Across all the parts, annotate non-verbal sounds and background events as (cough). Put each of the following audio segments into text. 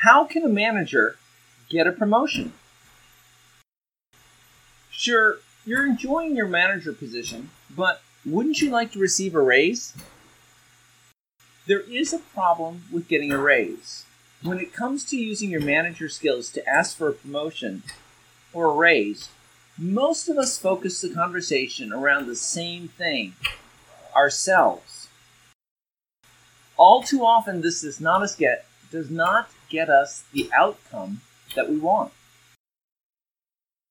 How can a manager get a promotion? Sure, you're enjoying your manager position, but wouldn't you like to receive a raise? There is a problem with getting a raise. When it comes to using your manager skills to ask for a promotion or a raise, most of us focus the conversation around the same thing ourselves. All too often, this does not get does not get us the outcome that we want.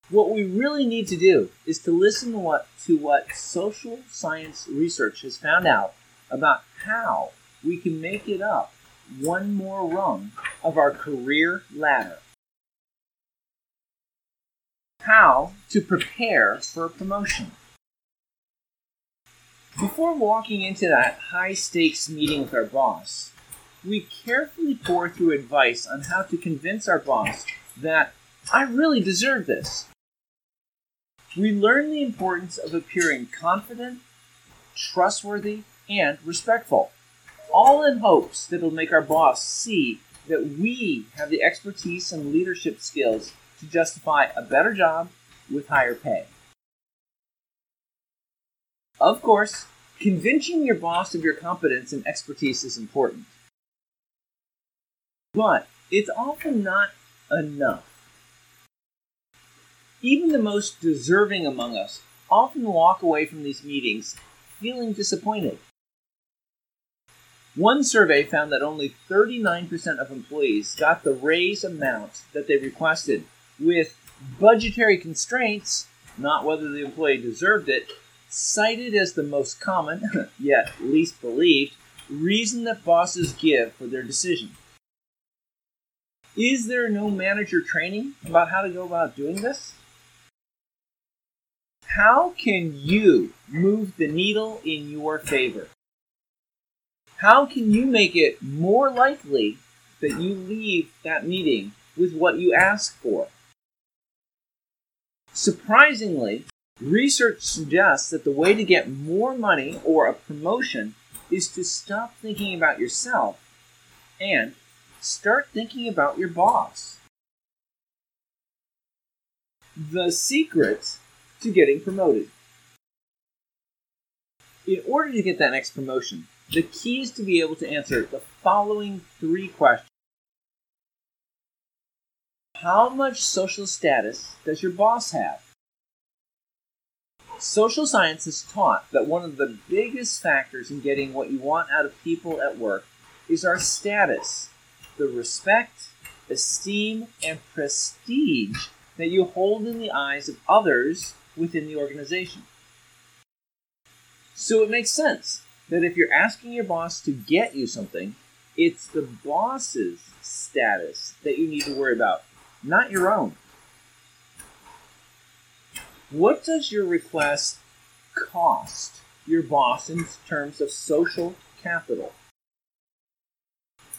What we really need to do is to listen to what, to what social science research has found out about how we can make it up one more rung of our career ladder. How to prepare for a promotion. Before walking into that high stakes meeting with our boss, we carefully pore through advice on how to convince our boss that I really deserve this. We learn the importance of appearing confident, trustworthy, and respectful, all in hopes that it'll make our boss see that we have the expertise and leadership skills to justify a better job with higher pay. Of course, convincing your boss of your competence and expertise is important. But it's often not enough. Even the most deserving among us often walk away from these meetings feeling disappointed. One survey found that only 39% of employees got the raise amount that they requested, with budgetary constraints, not whether the employee deserved it, cited as the most common, (laughs) yet least believed, reason that bosses give for their decision. Is there no manager training about how to go about doing this? How can you move the needle in your favor? How can you make it more likely that you leave that meeting with what you asked for? Surprisingly, research suggests that the way to get more money or a promotion is to stop thinking about yourself and start thinking about your boss. The secret to getting promoted. In order to get that next promotion, the key is to be able to answer the following three questions. How much social status does your boss have? Social science has taught that one of the biggest factors in getting what you want out of people at work is our status, the respect, esteem, and prestige that you hold in the eyes of others within the organization. So it makes sense that if you're asking your boss to get you something, it's the boss's status that you need to worry about, not your own. What does your request cost your boss in terms of social capital?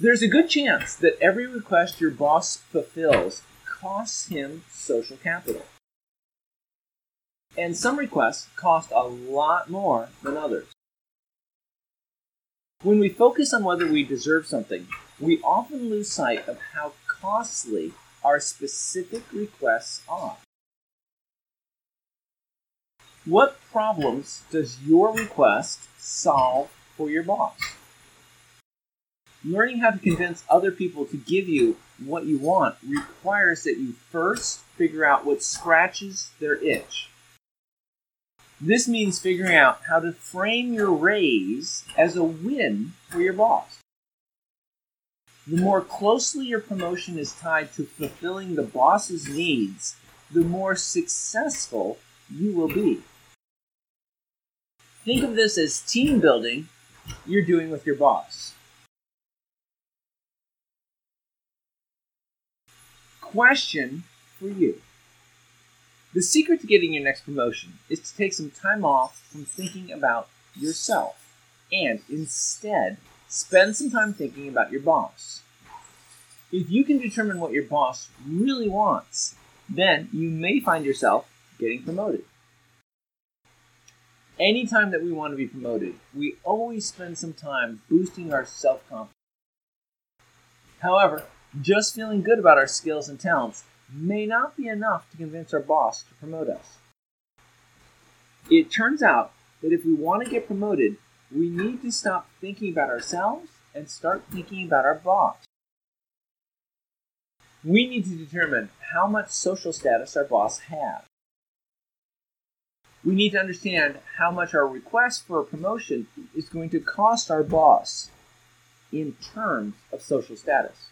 There's a good chance that every request your boss fulfills costs him social capital. And some requests cost a lot more than others. When we focus on whether we deserve something, we often lose sight of how costly our specific requests are. What problems does your request solve for your boss? Learning how to convince other people to give you what you want requires that you first figure out what scratches their itch. This means figuring out how to frame your raise as a win for your boss. The more closely your promotion is tied to fulfilling the boss's needs, the more successful you will be. Think of this as team building you're doing with your boss. Question for you the secret to getting your next promotion is to take some time off from thinking about yourself and instead spend some time thinking about your boss. If you can determine what your boss really wants, then you may find yourself getting promoted. Anytime that we want to be promoted, we always spend some time boosting our self confidence. However, Just feeling good about our skills and talents may not be enough to convince our boss to promote us. It turns out that if we want to get promoted, we need to stop thinking about ourselves and start thinking about our boss. We need to determine how much social status our boss has. We need to understand how much our request for a promotion is going to cost our boss in terms of social status.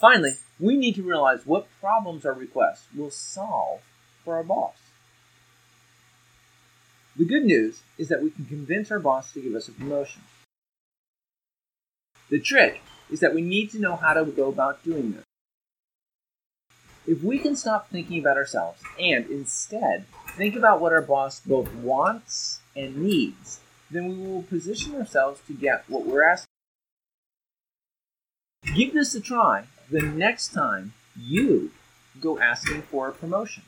Finally, we need to realize what problems our request will solve for our boss. The good news is that we can convince our boss to give us a promotion. The trick is that we need to know how to go about doing this. If we can stop thinking about ourselves and instead think about what our boss both wants and needs, then we will position ourselves to get what we're asking. Give this a try the next time you go asking for a promotion.